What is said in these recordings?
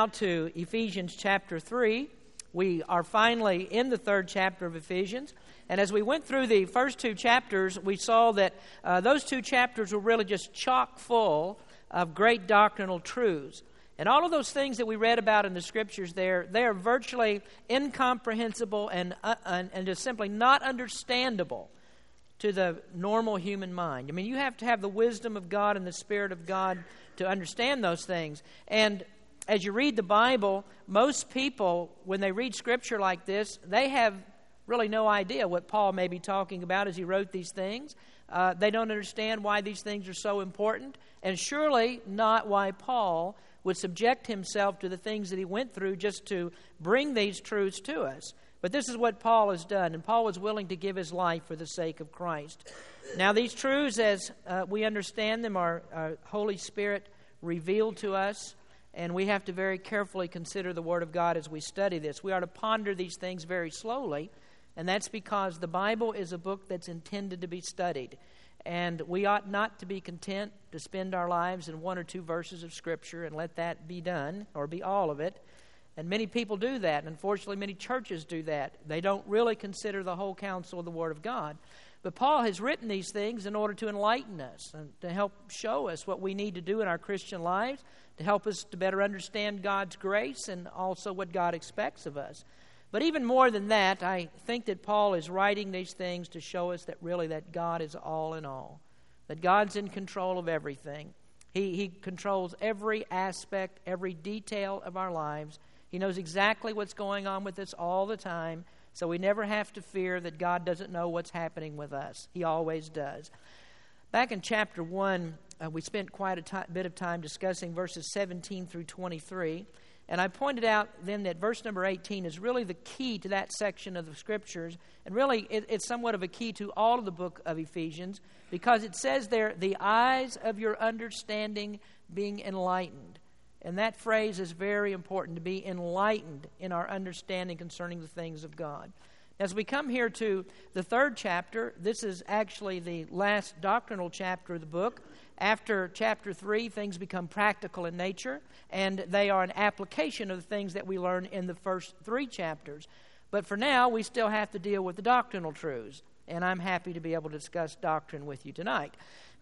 Now to Ephesians chapter 3. We are finally in the third chapter of Ephesians. And as we went through the first two chapters, we saw that uh, those two chapters were really just chock full of great doctrinal truths. And all of those things that we read about in the scriptures there, they are virtually incomprehensible and, uh, and, and just simply not understandable to the normal human mind. I mean, you have to have the wisdom of God and the Spirit of God to understand those things. And as you read the Bible, most people, when they read scripture like this, they have really no idea what Paul may be talking about as he wrote these things. Uh, they don't understand why these things are so important, and surely not why Paul would subject himself to the things that he went through just to bring these truths to us. But this is what Paul has done, and Paul was willing to give his life for the sake of Christ. Now, these truths, as uh, we understand them, are, are Holy Spirit revealed to us and we have to very carefully consider the Word of God as we study this. We are to ponder these things very slowly, and that's because the Bible is a book that's intended to be studied. And we ought not to be content to spend our lives in one or two verses of Scripture and let that be done, or be all of it. And many people do that. And unfortunately, many churches do that. They don't really consider the whole counsel of the Word of God. But Paul has written these things in order to enlighten us and to help show us what we need to do in our Christian lives to help us to better understand God's grace and also what God expects of us. But even more than that, I think that Paul is writing these things to show us that really that God is all in all, that God's in control of everything. He, he controls every aspect, every detail of our lives. He knows exactly what's going on with us all the time, so we never have to fear that God doesn't know what's happening with us. He always does. Back in chapter 1, uh, we spent quite a t- bit of time discussing verses 17 through 23. And I pointed out then that verse number 18 is really the key to that section of the scriptures. And really, it, it's somewhat of a key to all of the book of Ephesians because it says there, the eyes of your understanding being enlightened. And that phrase is very important to be enlightened in our understanding concerning the things of God. As we come here to the third chapter, this is actually the last doctrinal chapter of the book. After chapter 3, things become practical in nature, and they are an application of the things that we learn in the first three chapters. But for now, we still have to deal with the doctrinal truths, and I'm happy to be able to discuss doctrine with you tonight.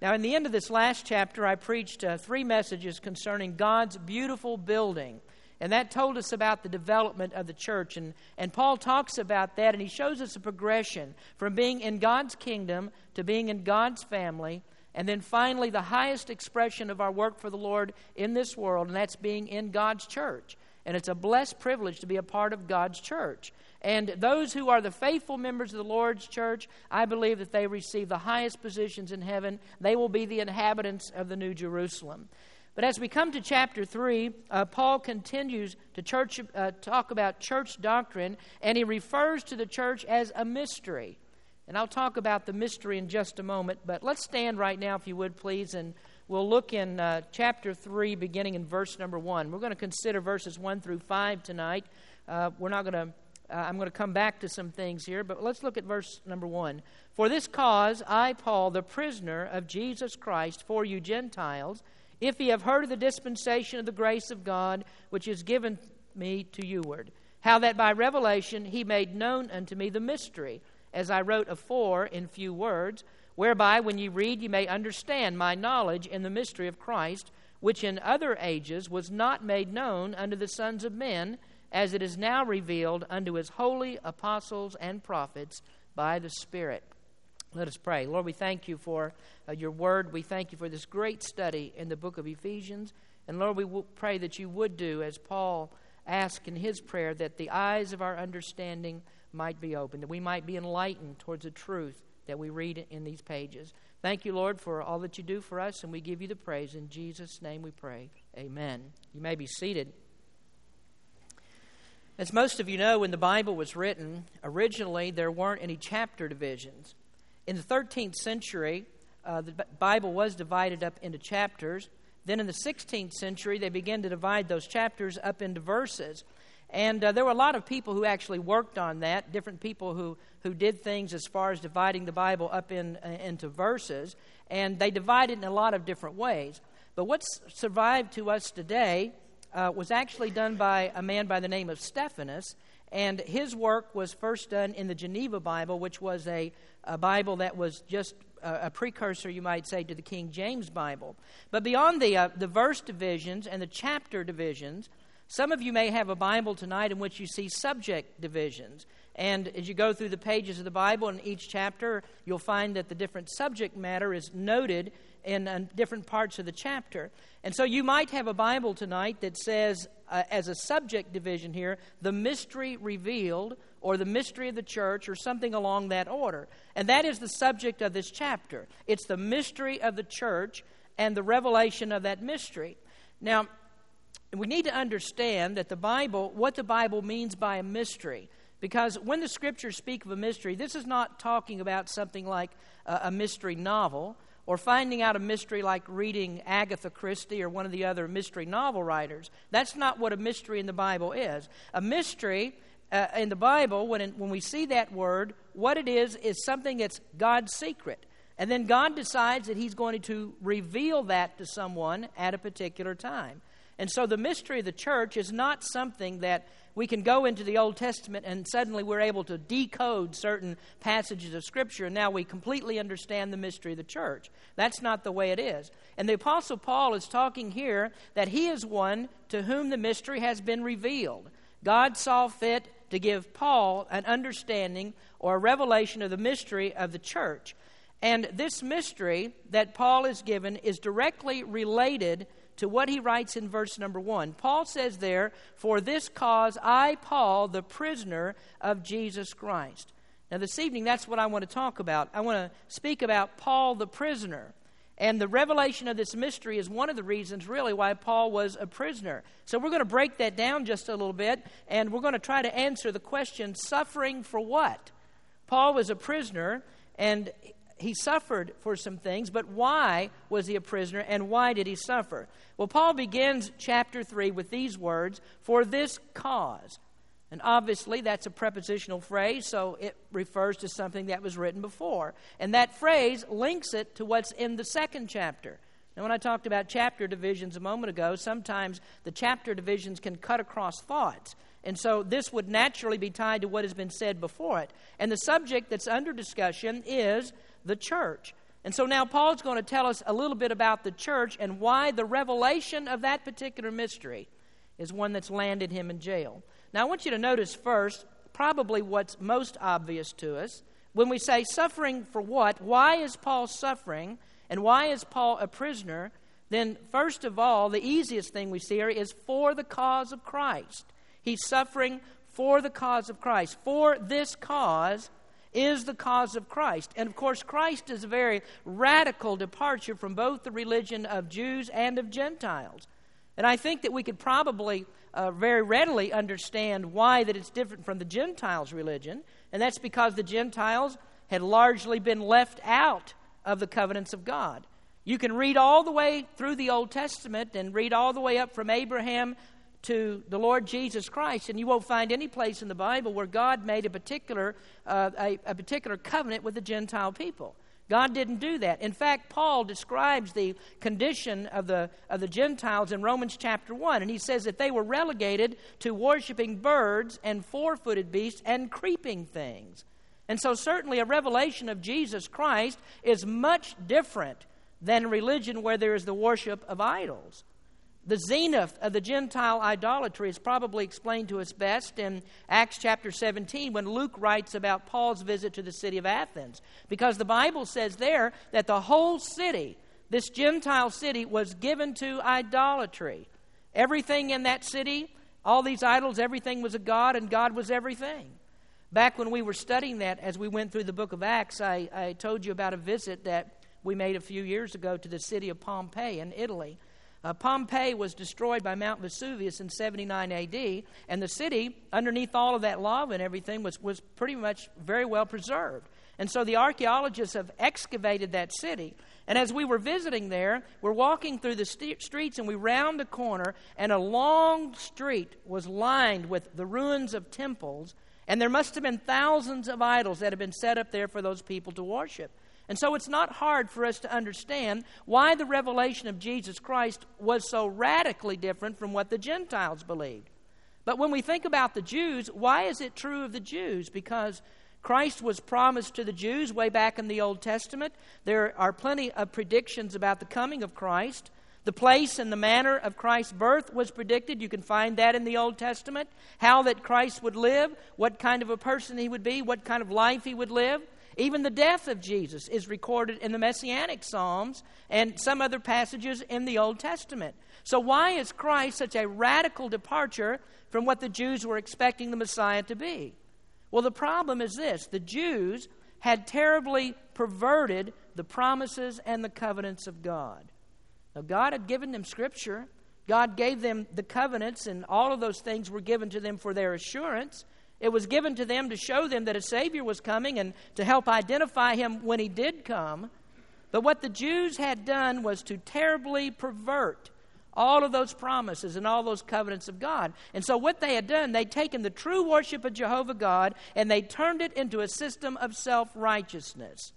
Now, in the end of this last chapter, I preached uh, three messages concerning God's beautiful building. And that told us about the development of the church. And, and Paul talks about that, and he shows us a progression from being in God's kingdom to being in God's family. And then finally, the highest expression of our work for the Lord in this world, and that's being in God's church. And it's a blessed privilege to be a part of God's church. And those who are the faithful members of the Lord's church, I believe that they receive the highest positions in heaven. They will be the inhabitants of the New Jerusalem. But as we come to chapter 3, uh, Paul continues to church, uh, talk about church doctrine, and he refers to the church as a mystery. And I'll talk about the mystery in just a moment, but let's stand right now, if you would, please, and we'll look in uh, chapter 3, beginning in verse number 1. We're going to consider verses 1 through 5 tonight. Uh, we're not going to. Uh, I'm going to come back to some things here, but let's look at verse number one. For this cause, I, Paul, the prisoner of Jesus Christ, for you Gentiles, if ye have heard of the dispensation of the grace of God, which is given me to youward, how that by revelation he made known unto me the mystery, as I wrote afore in few words, whereby when ye read ye may understand my knowledge in the mystery of Christ, which in other ages was not made known unto the sons of men, as it is now revealed unto his holy apostles and prophets by the Spirit. Let us pray. Lord, we thank you for uh, your word. We thank you for this great study in the book of Ephesians. And Lord, we pray that you would do, as Paul asked in his prayer, that the eyes of our understanding might be opened, that we might be enlightened towards the truth that we read in these pages. Thank you, Lord, for all that you do for us, and we give you the praise. In Jesus' name we pray. Amen. You may be seated. As most of you know, when the Bible was written, originally there weren't any chapter divisions. In the 13th century, uh, the Bible was divided up into chapters. Then in the 16th century, they began to divide those chapters up into verses. And uh, there were a lot of people who actually worked on that, different people who, who did things as far as dividing the Bible up in, uh, into verses. And they divided in a lot of different ways. But what's survived to us today uh, was actually done by a man by the name of Stephanus, and his work was first done in the Geneva Bible, which was a, a Bible that was just a, a, precursor, you might say, to the King James Bible. But beyond the, uh, the verse divisions and the chapter divisions, some of you may have a Bible tonight in which you see subject divisions. And as you go through the pages of the Bible in each chapter, you'll find that the different subject matter is noted in uh, different parts of the chapter. And so you might have a Bible tonight that says, uh, as a subject division here, the mystery revealed, or the mystery of the church, or something along that order. And that is the subject of this chapter. It's the mystery of the church and the revelation of that mystery. Now, we need to understand that the Bible, what the Bible means by a mystery. Because when the scriptures speak of a mystery, this is not talking about something like a, mystery novel or finding out a mystery like reading Agatha Christie or one of the other mystery novel writers. That's not what a mystery in the Bible is. A mystery uh, in the Bible, when, in, when we see that word, what it is is something that's God's secret. And then God decides that He's going to reveal that to someone at a particular time. And so the mystery of the church is not something that we can go into the Old Testament and suddenly we're able to decode certain passages of Scripture and now we completely understand the mystery of the church. That's not the way it is. And the Apostle Paul is talking here that he is one to whom the mystery has been revealed. God saw fit to give Paul an understanding or a revelation of the mystery of the church. And this mystery that Paul is given is directly related to what he writes in verse number one. Paul says there, For this cause I, Paul, the prisoner of Jesus Christ. Now, this evening, that's what I want to talk about. I want to speak about Paul the prisoner. And the revelation of this mystery is one of the reasons, really, why Paul was a prisoner. So, we're going to break that down just a little bit, and we're going to try to answer the question suffering for what? Paul was a prisoner, and he suffered for some things, but why was he a prisoner and why did he suffer? Well, Paul begins chapter 3 with these words for this cause. And obviously, that's a prepositional phrase, so it refers to something that was written before. And that phrase links it to what's in the second chapter. Now, when I talked about chapter divisions a moment ago, sometimes the chapter divisions can cut across thoughts. And so this would naturally be tied to what has been said before it. And the subject that's under discussion is the church. And so now Paul's going to tell us a little bit about the church and why the revelation of that particular mystery is one that's landed him in jail. Now, I want you to notice first, probably what's most obvious to us. When we say suffering for what, why is Paul suffering, and why is Paul a prisoner? Then, first of all, the easiest thing we see here is for the cause of Christ. He's suffering for the cause of Christ. For this cause, is the cause of Christ. And of course, Christ is a very radical departure from both the religion of Jews and of Gentiles. And I think that we could probably uh, very readily understand why that it's different from the Gentiles' religion, and that's because the Gentiles had largely been left out of the covenants of God. You can read all the way through the Old Testament and read all the way up from Abraham to the Lord Jesus Christ, and you won't find any place in the Bible where God made a particular, uh, a, a particular covenant with the Gentile people. God didn't do that. In fact, Paul describes the condition of the, of the Gentiles in Romans chapter 1, and he says that they were relegated to worshiping birds and four footed beasts and creeping things. And so, certainly, a revelation of Jesus Christ is much different than religion where there is the worship of idols. The zenith of the Gentile idolatry is probably explained to us best in Acts chapter 17 when Luke writes about Paul's visit to the city of Athens. Because the Bible says there that the whole city, this Gentile city, was given to idolatry. Everything in that city, all these idols, everything was a God, and God was everything. Back when we were studying that, as we went through the book of Acts, I, I told you about a visit that we made a few years ago to the city of Pompeii in Italy. Uh, Pompeii was destroyed by Mount Vesuvius in 79 AD, and the city, underneath all of that lava and everything, was, was pretty much very well preserved. And so the archaeologists have excavated that city. And as we were visiting there, we're walking through the st- streets and we round a corner, and a long street was lined with the ruins of temples. And there must have been thousands of idols that had been set up there for those people to worship. And so it's not hard for us to understand why the revelation of Jesus Christ was so radically different from what the Gentiles believed. But when we think about the Jews, why is it true of the Jews? Because Christ was promised to the Jews way back in the Old Testament. There are plenty of predictions about the coming of Christ. The place and the manner of Christ's birth was predicted. You can find that in the Old Testament. How that Christ would live, what kind of a person he would be, what kind of life he would live. Even the death of Jesus is recorded in the Messianic Psalms and some other passages in the Old Testament. So, why is Christ such a radical departure from what the Jews were expecting the Messiah to be? Well, the problem is this the Jews had terribly perverted the promises and the covenants of God. Now, God had given them Scripture. God gave them the covenants, and all of those things were given to them for their assurance. It was given to them to show them that a Savior was coming and to help identify him when he did come. But what the Jews had done was to terribly pervert all of those promises and all those covenants of God. And so, what they had done, they'd taken the true worship of Jehovah God and they turned it into a system of self righteousness.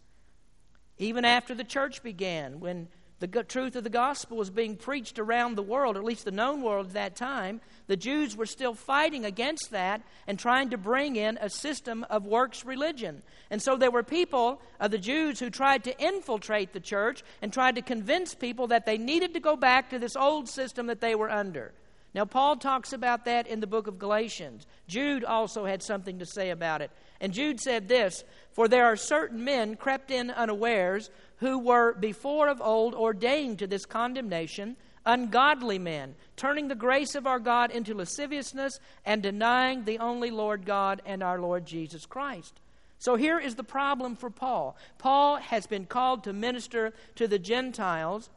Even after the church began, when the truth of the gospel was being preached around the world, or at least the known world at that time, the Jews were still fighting against that and trying to bring in a system of works religion. And so there were people of the Jews who tried to infiltrate the church and tried to convince people that they needed to go back to this old system that they were under. Now, Paul talks about that in the book of Galatians. Jude also had something to say about it. And Jude said this For there are certain men crept in unawares who were before of old ordained to this condemnation, ungodly men, turning the grace of our God into lasciviousness and denying the only Lord God and our Lord Jesus Christ. So here is the problem for Paul. Paul has been called to minister to the Gentiles.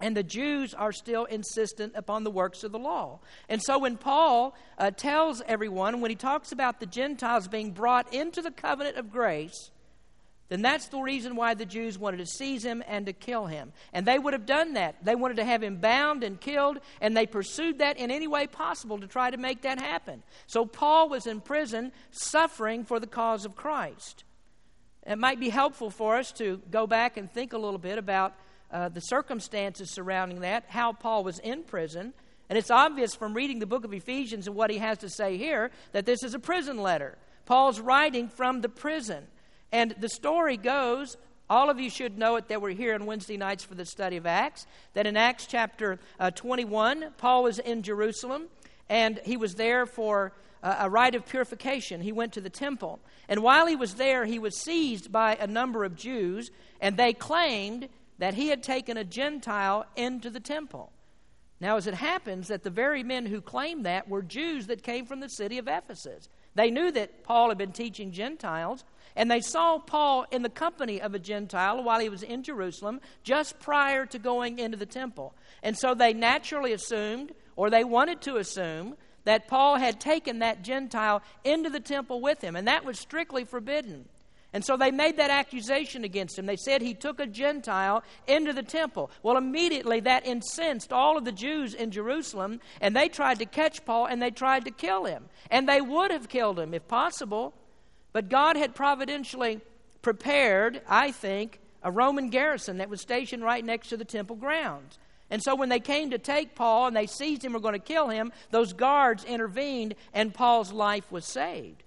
And the Jews are still insistent upon the works of the law. And so when Paul uh, tells everyone, when he talks about the Gentiles being brought into the covenant of grace, then that's the reason why the Jews wanted to seize him and to kill him. And they would have done that. They wanted to have him bound and killed, and they pursued that in any way possible to try to make that happen. So Paul was in prison suffering for the cause of Christ. It might be helpful for us to go back and think a little bit about uh, the circumstances surrounding that, how Paul was in prison. And it's obvious from reading the book of Ephesians and what he has to say here that this is a prison letter. Paul's writing from the prison. And the story goes, all of you should know it that we're here on Wednesday nights for the study of Acts, that in Acts chapter uh, 21, Paul was in Jerusalem and he was there for uh, a rite of purification. He went to the temple. And while he was there, he was seized by a number of Jews, and they claimed that he had taken a Gentile into the temple. Now, as it happens, that the very men who claimed that were Jews that came from the city of Ephesus. They knew that Paul had been teaching Gentiles, and they saw Paul in the company of a Gentile while he was in Jerusalem just prior to going into the temple. And so they naturally assumed, or they wanted to assume, that Paul had taken that Gentile into the temple with him, and that was strictly forbidden. And so they made that accusation against him. They said he took a Gentile into the temple. Well, immediately that incensed all of the Jews in Jerusalem, and they tried to catch Paul and they tried to kill him. And they would have killed him if possible. But God had providentially prepared, I think, a Roman garrison that was stationed right next to the temple grounds. And so when they came to take Paul and they seized him were going to kill him, those guards intervened and Paul's life was saved.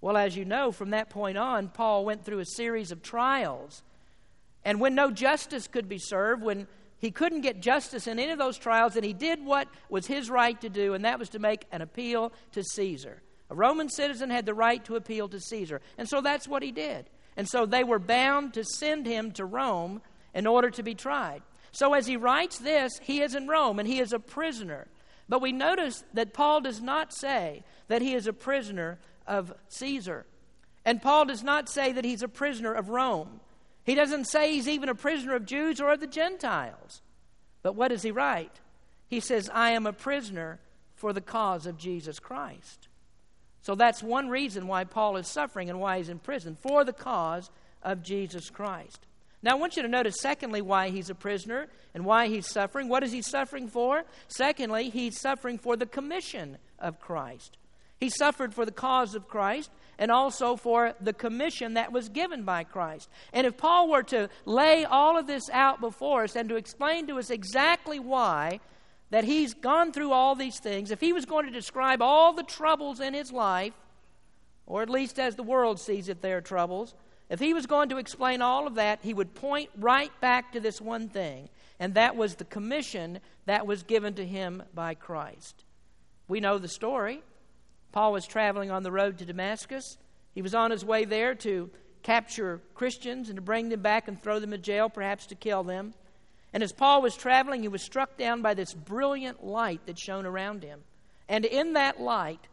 Well, as you know, from that point on, Paul went through a series of trials. And when no justice could be served, when he couldn't get justice in any of those trials, then he did what was his right to do, and that was to make an appeal to Caesar. A Roman citizen had the right to appeal to Caesar. And so that's what he did. And so they were bound to send him to Rome in order to be tried. So as he writes this, he is in Rome and he is a prisoner. But we notice that Paul does not say that he is a prisoner of Caesar. And Paul does not say that he's a prisoner of Rome. He doesn't say he's even a prisoner of Jews or of the Gentiles. But what does he write? He says, I am a prisoner for the cause of Jesus Christ. So that's one reason why Paul is suffering and why he's in prison, for the cause of Jesus Christ. Now, I want you to notice, secondly, why he's a prisoner and why he's suffering. What is he suffering for? Secondly, he's suffering for the commission of Christ. He suffered for the cause of Christ and also for the commission that was given by Christ. And if Paul were to lay all of this out before us and to explain to us exactly why that he's gone through all these things, if he was going to describe all the troubles in his life, or at least as the world sees it, their troubles, if he was going to explain all of that, he would point right back to this one thing, and that was the commission that was given to him by Christ. We know the story. Paul was traveling on the road to Damascus. He was on his way there to capture Christians and to bring them back and throw them in jail, perhaps to kill them. And as Paul was traveling, he was struck down by this brilliant light that shone around him. And in that light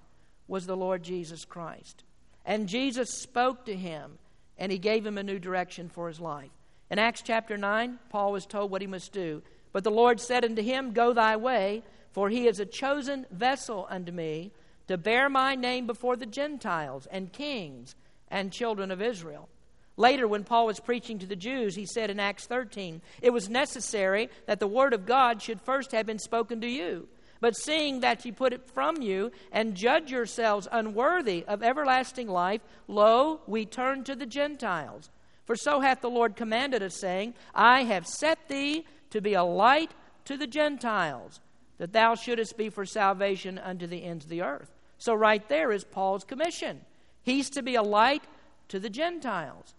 was the Lord Jesus Christ. And Jesus spoke to him, and he gave him a new direction for his life. In Acts chapter 9, Paul was told what he must do. But the Lord said unto him, Go thy way, for he is a chosen vessel unto me to bear my name before the Gentiles and kings and children of Israel. Later, when Paul was preaching to the Jews, he said in Acts 13, It was necessary that the word of God should first have been spoken to you. But seeing that ye put it from you, and judge yourselves unworthy of everlasting life, lo, we turn to the Gentiles. For so hath the Lord commanded us, saying, I have set thee to be a light to the Gentiles, that thou shouldest be for salvation unto the ends of the earth. So, right there is Paul's commission. He's to be a light to the Gentiles.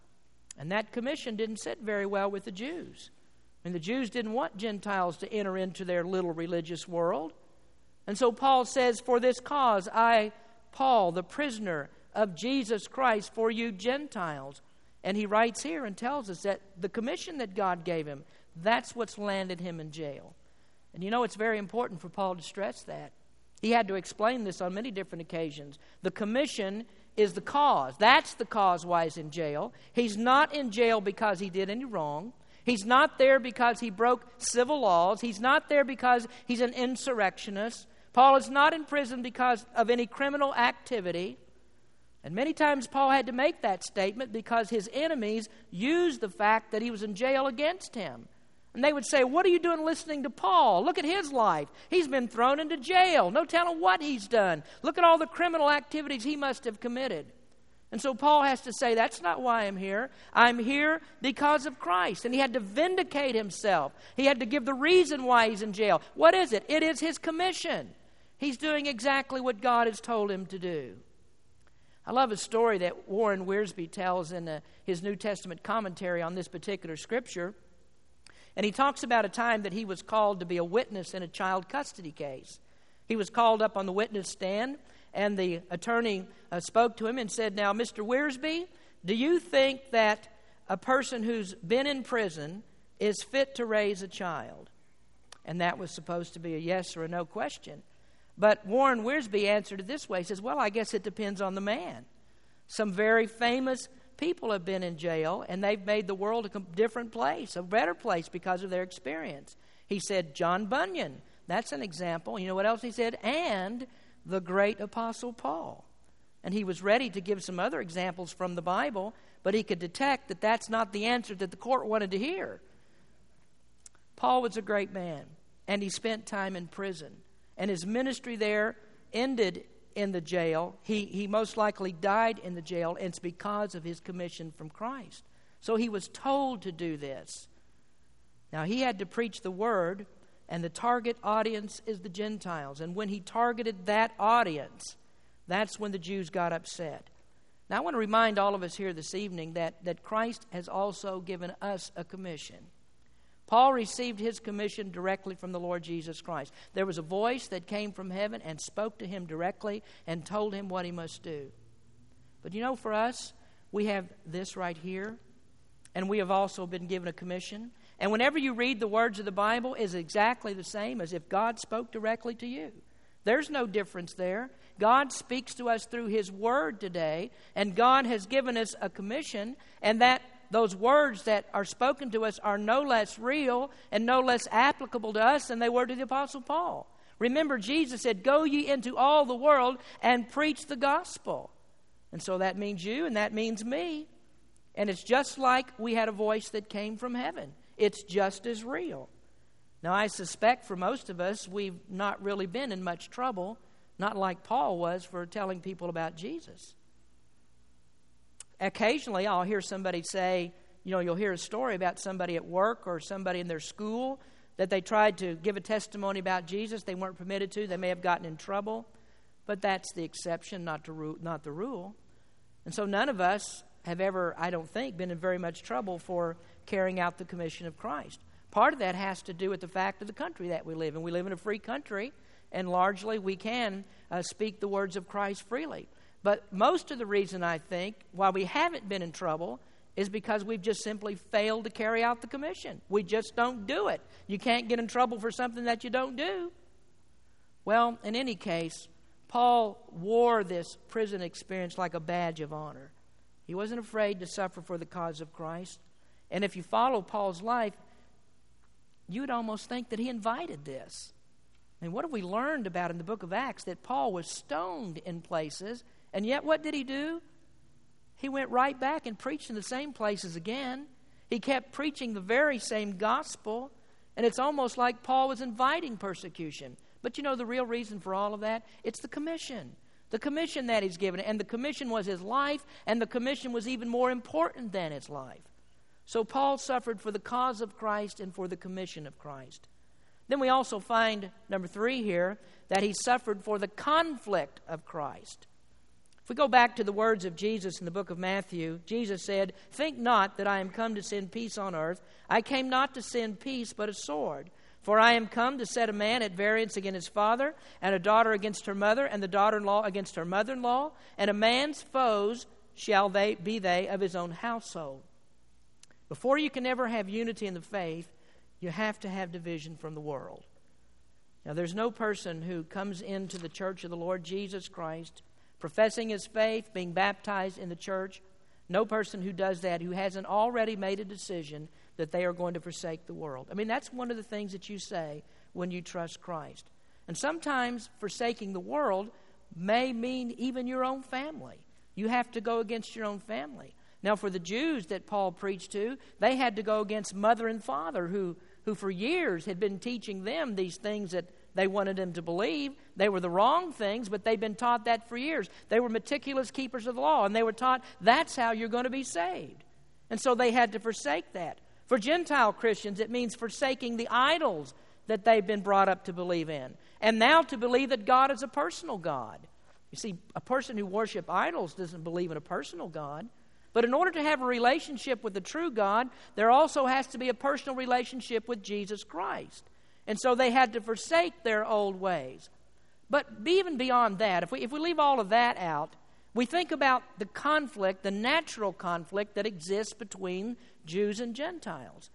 And that commission didn't sit very well with the Jews. Mean, the Jews didn't want Gentiles to enter into their little religious world. And so Paul says, For this cause, I, Paul, the prisoner of Jesus Christ, for you Gentiles. And he writes here and tells us that the commission that God gave him, that's what's landed him in jail. And you know, it's very important for Paul to stress that. He had to explain this on many different occasions. The commission is the cause. That's the cause why he's in jail. He's not in jail because he did any wrong. He's not there because he broke civil laws. He's not there because he's an insurrectionist. Paul is not in prison because of any criminal activity. And many times Paul had to make that statement because his enemies used the fact that he was in jail against him. And they would say, What are you doing listening to Paul? Look at his life. He's been thrown into jail. No telling what he's done. Look at all the criminal activities he must have committed. And so Paul has to say, That's not why I'm here. I'm here because of Christ. And he had to vindicate himself. He had to give the reason why he's in jail. What is it? It is his commission. He's doing exactly what God has told him to do. I love a story that Warren Wiersbe tells in uh, his New Testament commentary on this particular scripture. And he talks about a time that he was called to be a witness in a child custody case. He was called up on the witness stand, and the attorney uh, spoke to him and said, Now, Mr. Wiersbe, do you think that a person who's been in prison is fit to raise a child? And that was supposed to be a yes or a no question. But Warren Wiersbe answered it this way He says, Well, I guess it depends on the man. Some very famous people have been in jail and they've made the world a different place, a better place because of their experience. He said, John Bunyan, that's an example. You know what else he said? And the great apostle Paul. And he was ready to give some other examples from the Bible, but he could detect that that's not the answer that the court wanted to hear. Paul was a great man, and he spent time in prison. And his ministry there ended in the jail. He, he most likely died in the jail, and it's because of his commission from Christ. So he was told to do this. Now, he had to preach the word, and the target audience is the Gentiles. And when he targeted that audience, that's when the Jews got upset. Now, I want to remind all of us here this evening that, that Christ has also given us a commission. Paul received his commission directly from the Lord Jesus Christ. There was a voice that came from heaven and spoke to him directly and told him what he must do. But you know, for us, we have this right here, and we have also been given a commission. And whenever you read the words of the Bible, is exactly the same as if God spoke directly to you. There's no difference there. God speaks to us through His Word today, and God has given us a commission, and that those words that are spoken to us are no less real and no less applicable to us than they were to the Apostle Paul. Remember, Jesus said, Go ye into all the world and preach the gospel. And so that means you and that means me. And it's just like we had a voice that came from heaven, it's just as real. Now, I suspect for most of us, we've not really been in much trouble not like Paul was for telling people about Jesus. Occasionally, I'll hear somebody say, you know, you'll hear a story about somebody at work or somebody in their school that they tried to give a testimony about Jesus. They weren't permitted to. They may have gotten in trouble. But that's the exception, not, to, not the rule. And so none of us have ever, I don't think, been in very much trouble for carrying out the commission of Christ. Part of that has to do with the fact of the country that we live in. We live in a free country, and largely we can uh, speak the words of Christ freely. But most of the reason, I think, why we haven't been in trouble is because we've just simply failed to carry out the commission. We just don't do it. You can't get in trouble for something that you don't do. Well, in any case, Paul wore this prison experience like a badge of honor. He wasn't afraid to suffer for the cause of Christ. And if you follow Paul's life, you would almost think that he invited this. And what have we learned about in the book of Acts? That Paul was stoned in places, and yet what did he do? He went right back and preached in the same places again. He kept preaching the very same gospel, and it's almost like Paul was inviting persecution. But you know the real reason for all of that? It's the commission. The commission that he's given. And the commission was his life, and the commission was even more important than his life. So Paul suffered for the cause of Christ and for the commission of Christ. Then we also find, number three here, that he suffered for the conflict of Christ. If we go back to the words of Jesus in the book of Matthew, Jesus said, Think not that I am come to send peace on earth. I came not to send peace, but a sword. For I am come to set a man at variance against his father, and a daughter against her mother, and the daughter in law against her mother in law, and a man's foes shall they be they of his own household. Before you can ever have unity in the faith, you have to have division from the world. Now, there's no person who comes into the church of the Lord Jesus Christ, professing his faith, being baptized in the church, no person who does that who hasn't already made a decision that they are going to forsake the world. I mean, that's one of the things that you say when you trust Christ. And sometimes forsaking the world may mean even your own family. You have to go against your own family. Now, for the Jews that Paul preached to, they had to go against mother and father who, who for years had been teaching them these things that they wanted them to believe. They were the wrong things, but they've been taught that for years. They were meticulous keepers of the law, and they were taught that's how you're going to be saved. And so they had to forsake that. For Gentile Christians, it means forsaking the idols that they've been brought up to believe in. And now to believe that God is a personal God. You see, a person who worships idols doesn't believe in a personal God. But in order to have a relationship with the true God, there also has to be a personal relationship with Jesus Christ. And so they had to forsake their old ways. But even beyond that, if we, if we leave all of that out, we think about the conflict, the natural conflict that exists between Jews and Gentiles.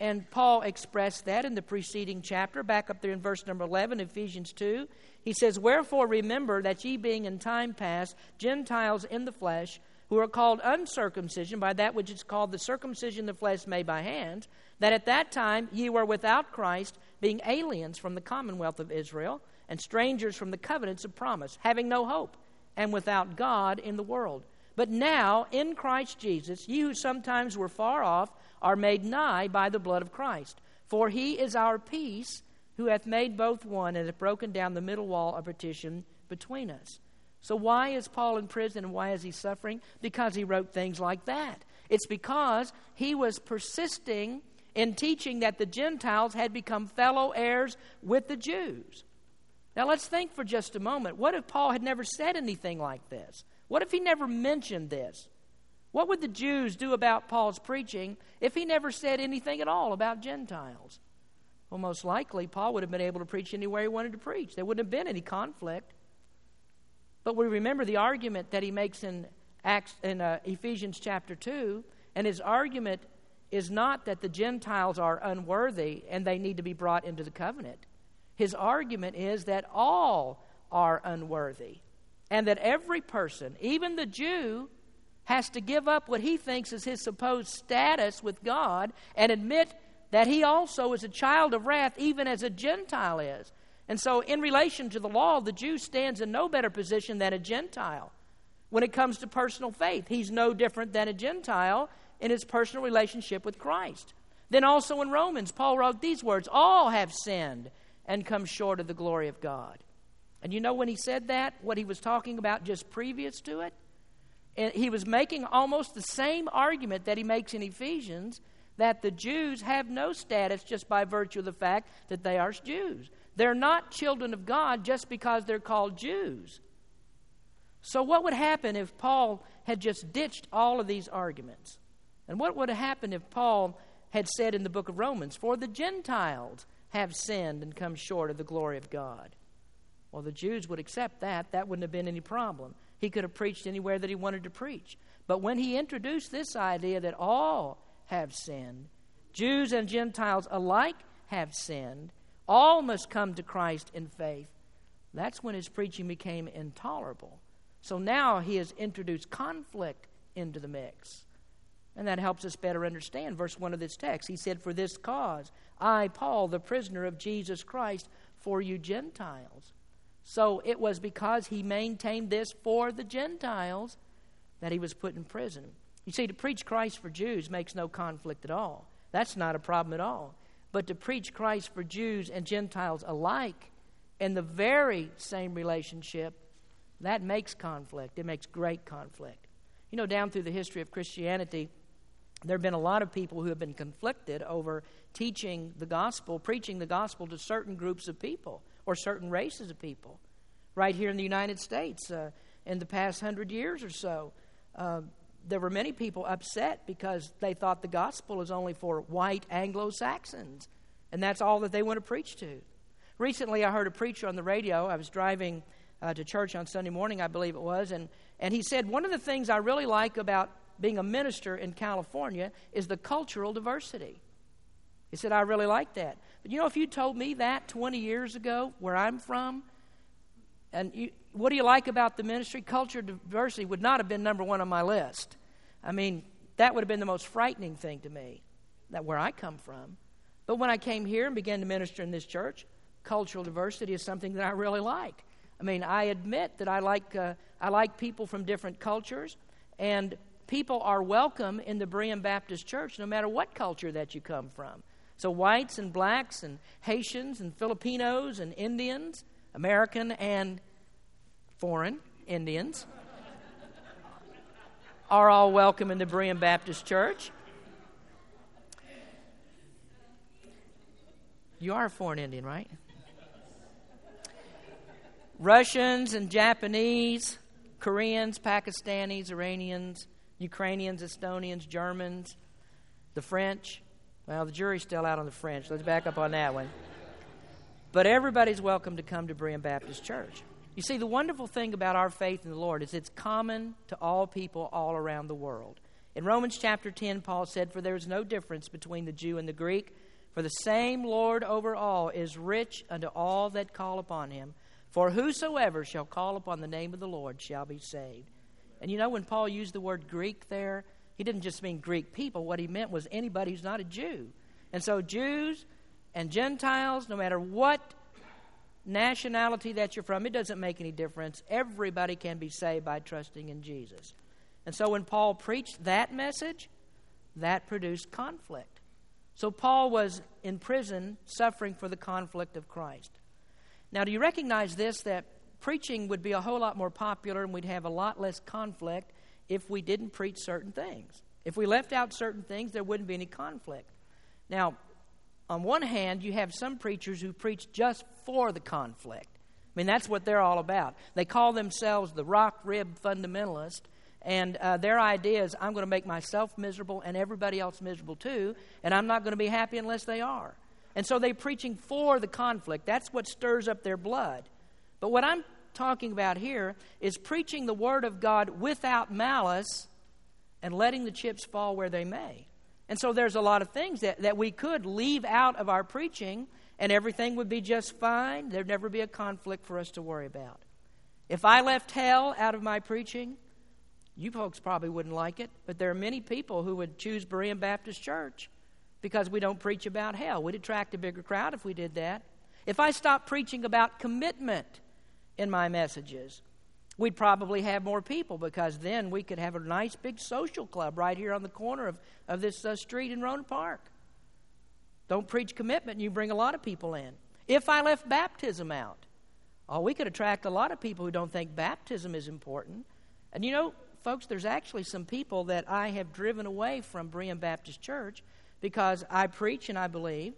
And Paul expressed that in the preceding chapter, back up there in verse number 11, Ephesians 2. He says, Wherefore remember that ye being in time past Gentiles in the flesh, who are called uncircumcision by that which is called the circumcision of the flesh made by hands, that at that time ye were without Christ, being aliens from the commonwealth of Israel, and strangers from the covenants of promise, having no hope, and without God in the world. But now, in Christ Jesus, ye who sometimes were far off are made nigh by the blood of Christ. For he is our peace, who hath made both one, and hath broken down the middle wall of partition between us so, why is Paul in prison and why is he suffering? Because he wrote things like that. It's because he was persisting in teaching that the Gentiles had become fellow heirs with the Jews. Now, let's think for just a moment. What if Paul had never said anything like this? What if he never mentioned this? What would the Jews do about Paul's preaching if he never said anything at all about Gentiles? Well, most likely, Paul would have been able to preach anywhere he wanted to preach. There wouldn't have been any conflict. But we remember the argument that he makes in, Acts, in uh, Ephesians chapter 2, and his argument is not that the Gentiles are unworthy and they need to be brought into the covenant. His argument is that all are unworthy, and that every person, even the Jew, has to give up what he thinks is his supposed status with God and admit that he also is a child of wrath, even as a Gentile is. And so, in relation to the law, the Jew stands in no better position than a Gentile. When it comes to personal faith, he's no different than a Gentile in his personal relationship with Christ. Then, also in Romans, Paul wrote these words All have sinned and come short of the glory of God. And you know when he said that, what he was talking about just previous to it? He was making almost the same argument that he makes in Ephesians that the Jews have no status just by virtue of the fact that they are Jews. They're not children of God just because they're called Jews. So, what would happen if Paul had just ditched all of these arguments? And what would have happened if Paul had said in the book of Romans, For the Gentiles have sinned and come short of the glory of God? Well, the Jews would accept that. That wouldn't have been any problem. He could have preached anywhere that he wanted to preach. But when he introduced this idea that all have sinned, Jews and Gentiles alike have sinned, all must come to Christ in faith, that's when his preaching became intolerable. So now he has introduced conflict into the mix. And that helps us better understand verse 1 of this text. He said, For this cause, I, Paul, the prisoner of Jesus Christ, for you Gentiles. So it was because he maintained this for the Gentiles that he was put in prison. You see, to preach Christ for Jews makes no conflict at all. That's not a problem at all. But to preach Christ for Jews and Gentiles alike in the very same relationship, that makes conflict. It makes great conflict. You know, down through the history of Christianity, there have been a lot of people who have been conflicted over teaching the gospel, preaching the gospel to certain groups of people or certain races of people. Right here in the United States, uh, in the past hundred years or so, uh, there were many people upset because they thought the gospel is only for white Anglo Saxons, and that's all that they want to preach to. Recently, I heard a preacher on the radio. I was driving uh, to church on Sunday morning, I believe it was, and, and he said, One of the things I really like about being a minister in California is the cultural diversity. He said, I really like that. But you know, if you told me that 20 years ago, where I'm from, and you, what do you like about the ministry? Culture diversity would not have been number one on my list. I mean, that would have been the most frightening thing to me, that where I come from. But when I came here and began to minister in this church, cultural diversity is something that I really like. I mean, I admit that I like, uh, I like people from different cultures, and people are welcome in the Berean Baptist Church no matter what culture that you come from. So, whites and blacks and Haitians and Filipinos and Indians, American and foreign Indians, are all welcome in the Berean Baptist Church. You are a foreign Indian, right? Russians and Japanese, Koreans, Pakistanis, Iranians, Ukrainians, Estonians, Germans, the French. Well, the jury's still out on the French. Let's back up on that one. But everybody's welcome to come to Berean Baptist Church. You see, the wonderful thing about our faith in the Lord is it's common to all people all around the world. In Romans chapter 10, Paul said, For there is no difference between the Jew and the Greek, for the same Lord over all is rich unto all that call upon him. For whosoever shall call upon the name of the Lord shall be saved. And you know, when Paul used the word Greek there, he didn't just mean Greek people. What he meant was anybody who's not a Jew. And so, Jews and Gentiles, no matter what nationality that you're from, it doesn't make any difference. Everybody can be saved by trusting in Jesus. And so, when Paul preached that message, that produced conflict. So, Paul was in prison suffering for the conflict of Christ. Now, do you recognize this that preaching would be a whole lot more popular and we'd have a lot less conflict if we didn't preach certain things. If we left out certain things, there wouldn't be any conflict. Now, on one hand, you have some preachers who preach just for the conflict. I mean, that's what they're all about. They call themselves the rock rib fundamentalist, and uh, their idea is I'm going to make myself miserable and everybody else miserable too, and I'm not going to be happy unless they are. And so they're preaching for the conflict. That's what stirs up their blood. But what I'm talking about here is preaching the Word of God without malice and letting the chips fall where they may. And so there's a lot of things that, that we could leave out of our preaching and everything would be just fine. There'd never be a conflict for us to worry about. If I left hell out of my preaching, you folks probably wouldn't like it, but there are many people who would choose Berean Baptist Church because we don't preach about hell. We'd attract a bigger crowd if we did that. If I stopped preaching about commitment, in my messages, we'd probably have more people because then we could have a nice big social club right here on the corner of, of this uh, street in Rohnert Park. Don't preach commitment, and you bring a lot of people in. If I left baptism out, Oh, we could attract a lot of people who don't think baptism is important. And you know, folks, there's actually some people that I have driven away from Berean Baptist Church because I preach and I believe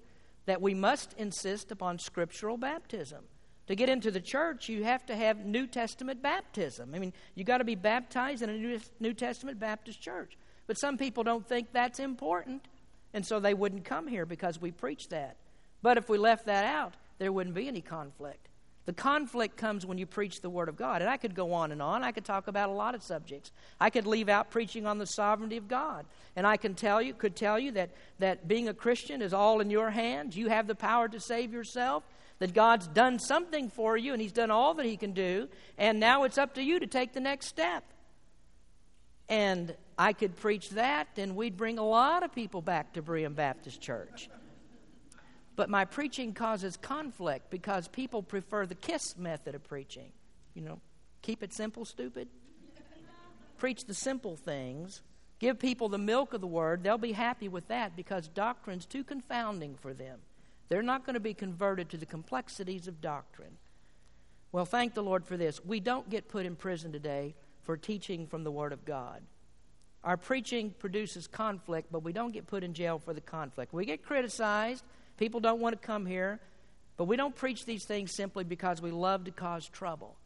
that we must insist upon scriptural baptism. To get into the church, you have to have New Testament baptism. I mean, you got to be baptized in a New Testament Baptist church. But some people don't think that's important, and so they wouldn't come here because we preach that. But if we left that out, there wouldn't be any conflict. The conflict comes when you preach the Word of God. And I could go on and on. I could talk about a lot of subjects. I could leave out preaching on the sovereignty of God. And I can tell you, could tell you that, that being a Christian is all in your hands. You have the power to save yourself. That God's done something for you and He's done all that He can do. And now it's up to you to take the next step. And I could preach that, and we'd bring a lot of people back to Berean Baptist Church. But my preaching causes conflict because people prefer the kiss method of preaching. You know, keep it simple, stupid. Preach the simple things. Give people the milk of the word. They'll be happy with that because doctrine's too confounding for them. They're not going to be converted to the complexities of doctrine. Well, thank the Lord for this. We don't get put in prison today for teaching from the Word of God. Our preaching produces conflict, but we don't get put in jail for the conflict. We get criticized People don't want to come here. But we don't preach these things simply because we love to cause trouble.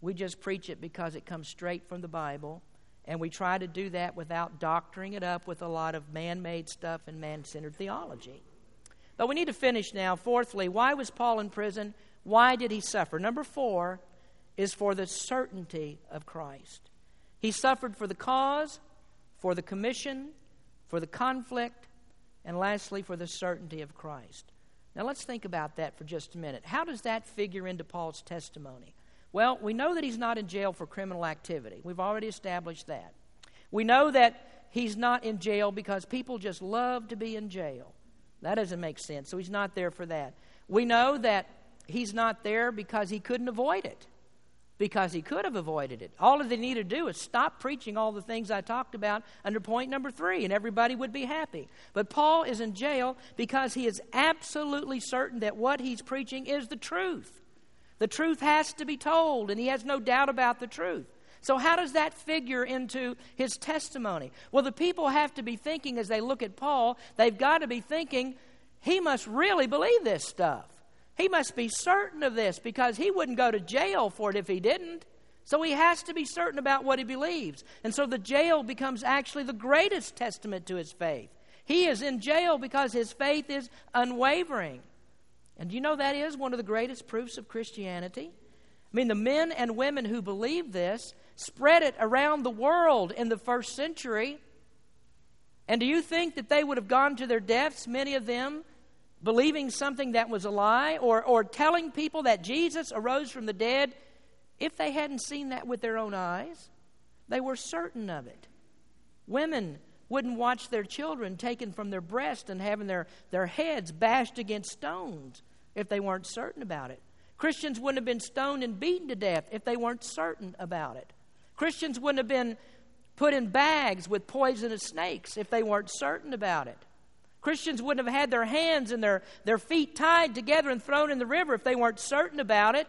We just preach it because it comes straight from the Bible. And we try to do that without doctoring it up with a lot of man made stuff and man centered theology. But we need to finish now. Fourthly, why was Paul in prison? Why did he suffer? Number four is for the certainty of Christ. He suffered for the cause, for the commission, for the conflict, and lastly, for the certainty of Christ. Now, let's think about that for just a minute. How does that figure into Paul's testimony? Well, we know that he's not in jail for criminal activity. We've already established that. We know that he's not in jail because people just love to be in jail. That doesn't make sense, so he's not there for that. We know that he's not there because he couldn't avoid it because he could have avoided it. All that he needed to do is stop preaching all the things I talked about under point number three, and everybody would be happy. But Paul is in jail because he is absolutely certain that what he's preaching is the truth. The truth has to be told, and he has no doubt about the truth. So, how does that figure into his testimony? Well, the people have to be thinking as they look at Paul, they've got to be thinking, he must really believe this stuff. He must be certain of this because he wouldn't go to jail for it if he didn't. So he has to be certain about what he believes. And so the jail becomes actually the greatest testament to his faith. He is in jail because his faith is unwavering. And you know that is one of the greatest proofs of Christianity? I mean, the men and women who believe this spread it around the world in the first century. And do you think that they would have gone to their deaths, many of them, believing something that was a lie or, or telling people that Jesus arose from the dead, if they hadn't seen that with their own eyes, they were certain of it. Women wouldn't watch their children taken from their breast and having their, their heads bashed against stones if they weren't certain about it. Christians wouldn't have been stoned and beaten to death if they weren't certain about it. Christians wouldn't have been put in bags with poisonous snakes if they weren't certain about it. Christians wouldn't have had their hands and their, their feet tied together and thrown in the river if they weren't certain about it.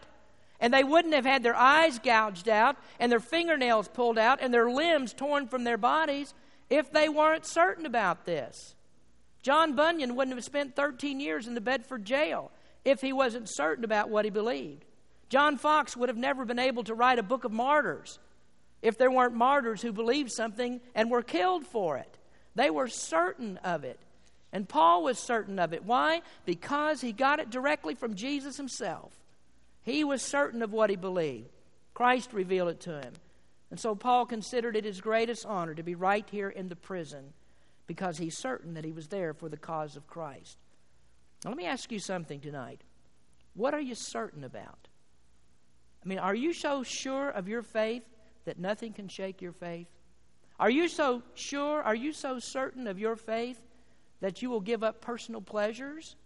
And they wouldn't have had their eyes gouged out and their fingernails pulled out and their limbs torn from their bodies if they weren't certain about this. John Bunyan wouldn't have spent 13 years in the Bedford jail if he wasn't certain about what he believed. John Foxe would have never been able to write a book of martyrs if there weren't martyrs who believed something and were killed for it. They were certain of it. And Paul was certain of it. Why? Because he got it directly from Jesus himself. He was certain of what he believed. Christ revealed it to him. And so Paul considered it his greatest honor to be right here in the prison because he's certain that he was there for the cause of Christ. Now, let me ask you something tonight. What are you certain about? I mean, are you so sure of your faith that nothing can shake your faith? Are you so sure, are you so certain of your faith that you will give up personal pleasures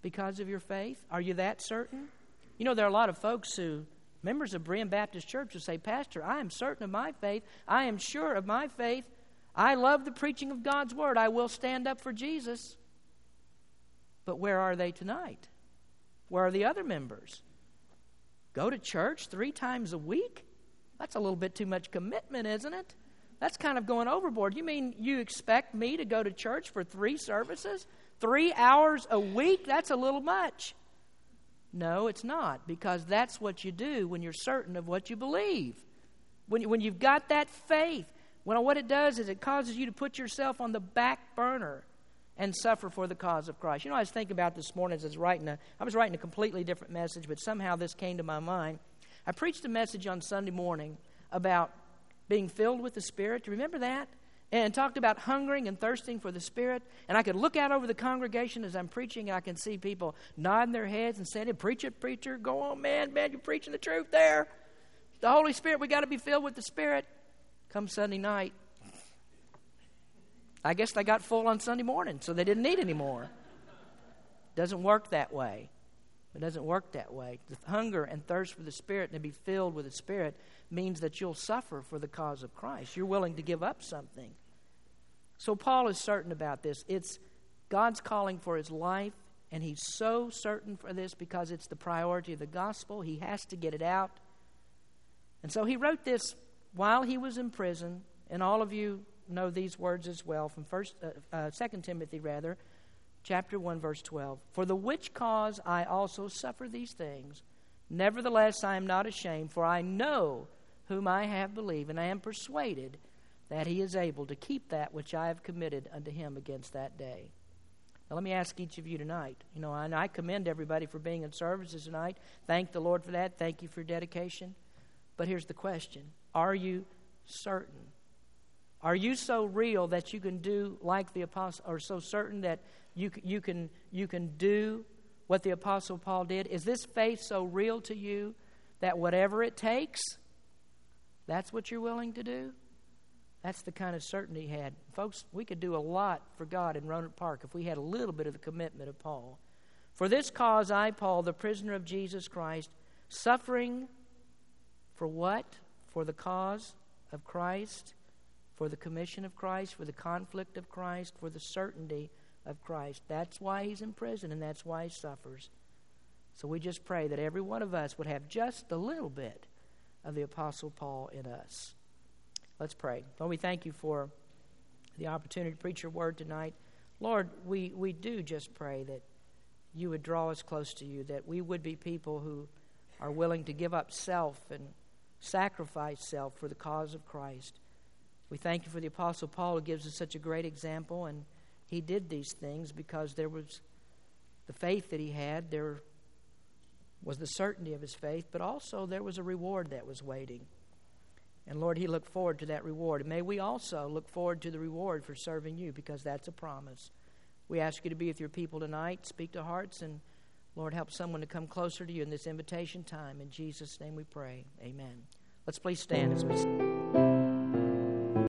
because of your faith? Are you that certain? You know, there are a lot of folks who, members of Berean Baptist Church, will say, Pastor, I am certain of my faith. I am sure of my faith. I love the preaching of God's Word. I will stand up for Jesus. But where are they tonight? Where are the other members? Go to church three times a week? That's a little bit too much commitment, isn't it? That's kind of going overboard. You mean you expect me to go to church for three services? Three hours a week? That's a little much. No, it's not, because that's what you do when you're certain of what you believe. When, when you've got that faith, when what it does is it causes you to put yourself on the back burner and suffer for the cause of Christ. You know, I was thinking about this morning as I was writing a, I was writing a completely different message, but somehow this came to my mind. I preached a message on Sunday morning about being filled with the Spirit. Do you remember that? And talked about hungering and thirsting for the Spirit. And I could look out over the congregation as I'm preaching, and I can see people nodding their heads and saying, Preach it, preacher. Go on, man. Man, you're preaching the truth there. The Holy Spirit, we got to be filled with the Spirit. Come Sunday night, I guess they got full on Sunday morning, so they didn't need any more. Doesn't work that way. It doesn't work that way. The hunger and thirst for the Spirit to be filled with the Spirit means that you'll suffer for the cause of Christ. You're willing to give up something. So Paul is certain about this. It's God's calling for his life, and he's so certain for this because it's the priority of the gospel. He has to get it out. And so he wrote this while he was in prison, and all of you know these words as well from first uh, uh, 2 Timothy rather chapter 1 verse 12 for the which cause I also suffer these things. Nevertheless I am not ashamed for I know whom I have believed and I am persuaded that he is able to keep that which I have committed unto him against that day. Now let me ask each of you tonight you know and I commend everybody for being in services tonight. Thank the Lord for that. Thank you for your dedication. But here's the question. Are you certain are you so real that you can do like the apostle, or so certain that you, you, can, you can do what the apostle Paul did? Is this faith so real to you that whatever it takes, that's what you're willing to do? That's the kind of certainty he had. Folks, we could do a lot for God in Rohnert Park if we had a little bit of the commitment of Paul. For this cause, I, Paul, the prisoner of Jesus Christ, suffering for what? For the cause of Christ for the commission of Christ, for the conflict of Christ, for the certainty of Christ. That's why he's in prison and that's why he suffers. So we just pray that every one of us would have just a little bit of the Apostle Paul in us. Let's pray. Lord, we thank you for the opportunity to preach your word tonight. Lord, we, we do just pray that you would draw us close to you, that we would be people who are willing to give up self and sacrifice self for the cause of Christ. We thank you for the Apostle Paul who gives us such a great example, and he did these things because there was the faith that he had, there was the certainty of his faith, but also there was a reward that was waiting. And Lord, he looked forward to that reward. And may we also look forward to the reward for serving you because that's a promise. We ask you to be with your people tonight, speak to hearts, and Lord, help someone to come closer to you in this invitation time. In Jesus' name we pray. Amen. Let's please stand as we.